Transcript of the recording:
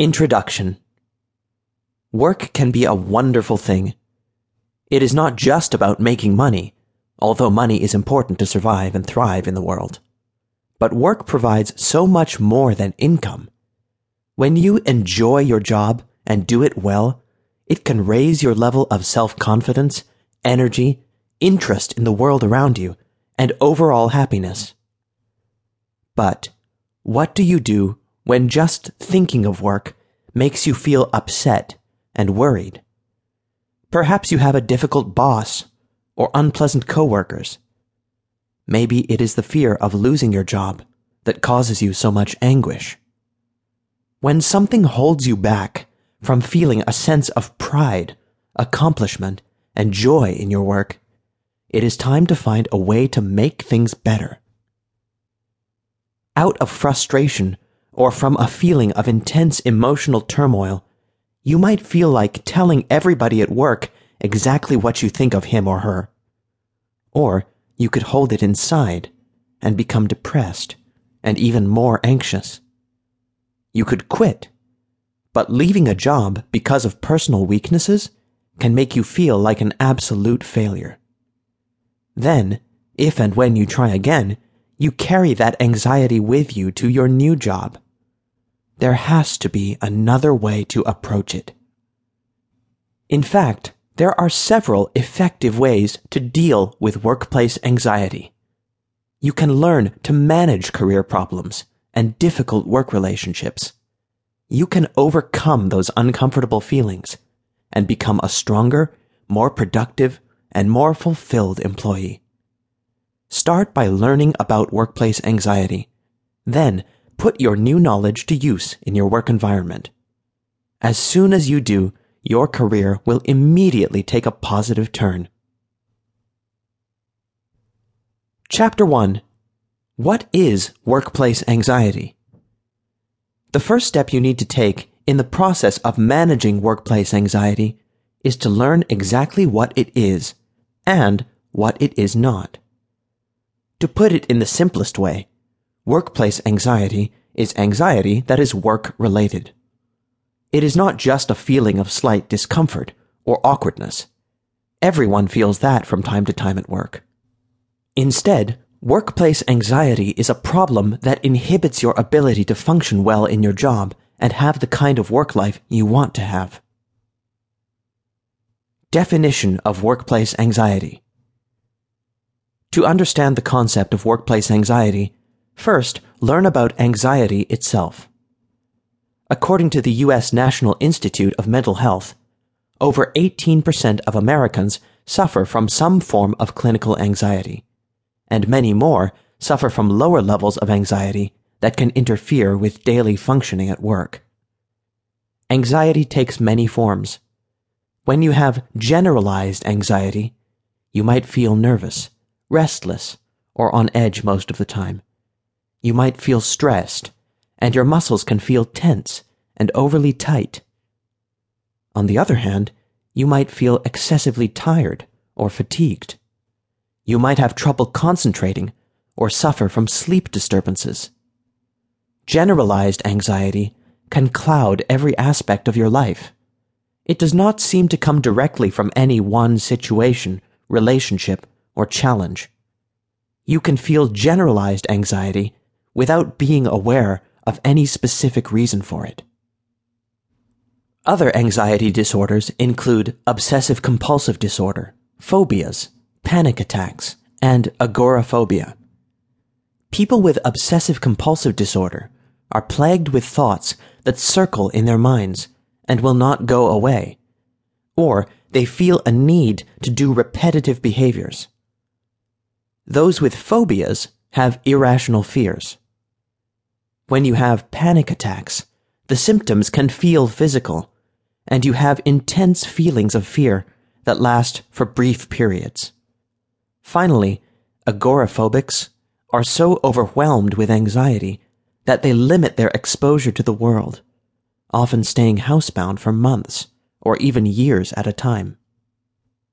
Introduction Work can be a wonderful thing. It is not just about making money, although money is important to survive and thrive in the world. But work provides so much more than income. When you enjoy your job and do it well, it can raise your level of self confidence, energy, interest in the world around you, and overall happiness. But what do you do when just thinking of work makes you feel upset and worried. Perhaps you have a difficult boss or unpleasant coworkers. Maybe it is the fear of losing your job that causes you so much anguish. When something holds you back from feeling a sense of pride, accomplishment, and joy in your work, it is time to find a way to make things better. Out of frustration or from a feeling of intense emotional turmoil, you might feel like telling everybody at work exactly what you think of him or her. Or you could hold it inside and become depressed and even more anxious. You could quit, but leaving a job because of personal weaknesses can make you feel like an absolute failure. Then, if and when you try again, you carry that anxiety with you to your new job there has to be another way to approach it. In fact, there are several effective ways to deal with workplace anxiety. You can learn to manage career problems and difficult work relationships. You can overcome those uncomfortable feelings and become a stronger, more productive, and more fulfilled employee. Start by learning about workplace anxiety. Then put your new knowledge to use in your work environment. As soon as you do, your career will immediately take a positive turn. Chapter 1 What is workplace anxiety? The first step you need to take in the process of managing workplace anxiety is to learn exactly what it is and what it is not. To put it in the simplest way, Workplace anxiety is anxiety that is work related. It is not just a feeling of slight discomfort or awkwardness. Everyone feels that from time to time at work. Instead, workplace anxiety is a problem that inhibits your ability to function well in your job and have the kind of work life you want to have. Definition of workplace anxiety. To understand the concept of workplace anxiety, First, learn about anxiety itself. According to the U.S. National Institute of Mental Health, over 18% of Americans suffer from some form of clinical anxiety, and many more suffer from lower levels of anxiety that can interfere with daily functioning at work. Anxiety takes many forms. When you have generalized anxiety, you might feel nervous, restless, or on edge most of the time you might feel stressed, and your muscles can feel tense and overly tight. On the other hand, you might feel excessively tired or fatigued. You might have trouble concentrating or suffer from sleep disturbances. Generalized anxiety can cloud every aspect of your life. It does not seem to come directly from any one situation, relationship, or challenge. You can feel generalized anxiety without being aware of any specific reason for it. Other anxiety disorders include obsessive compulsive disorder, phobias, panic attacks, and agoraphobia. People with obsessive compulsive disorder are plagued with thoughts that circle in their minds and will not go away, or they feel a need to do repetitive behaviors. Those with phobias have irrational fears. When you have panic attacks, the symptoms can feel physical, and you have intense feelings of fear that last for brief periods. Finally, agoraphobics are so overwhelmed with anxiety that they limit their exposure to the world, often staying housebound for months or even years at a time.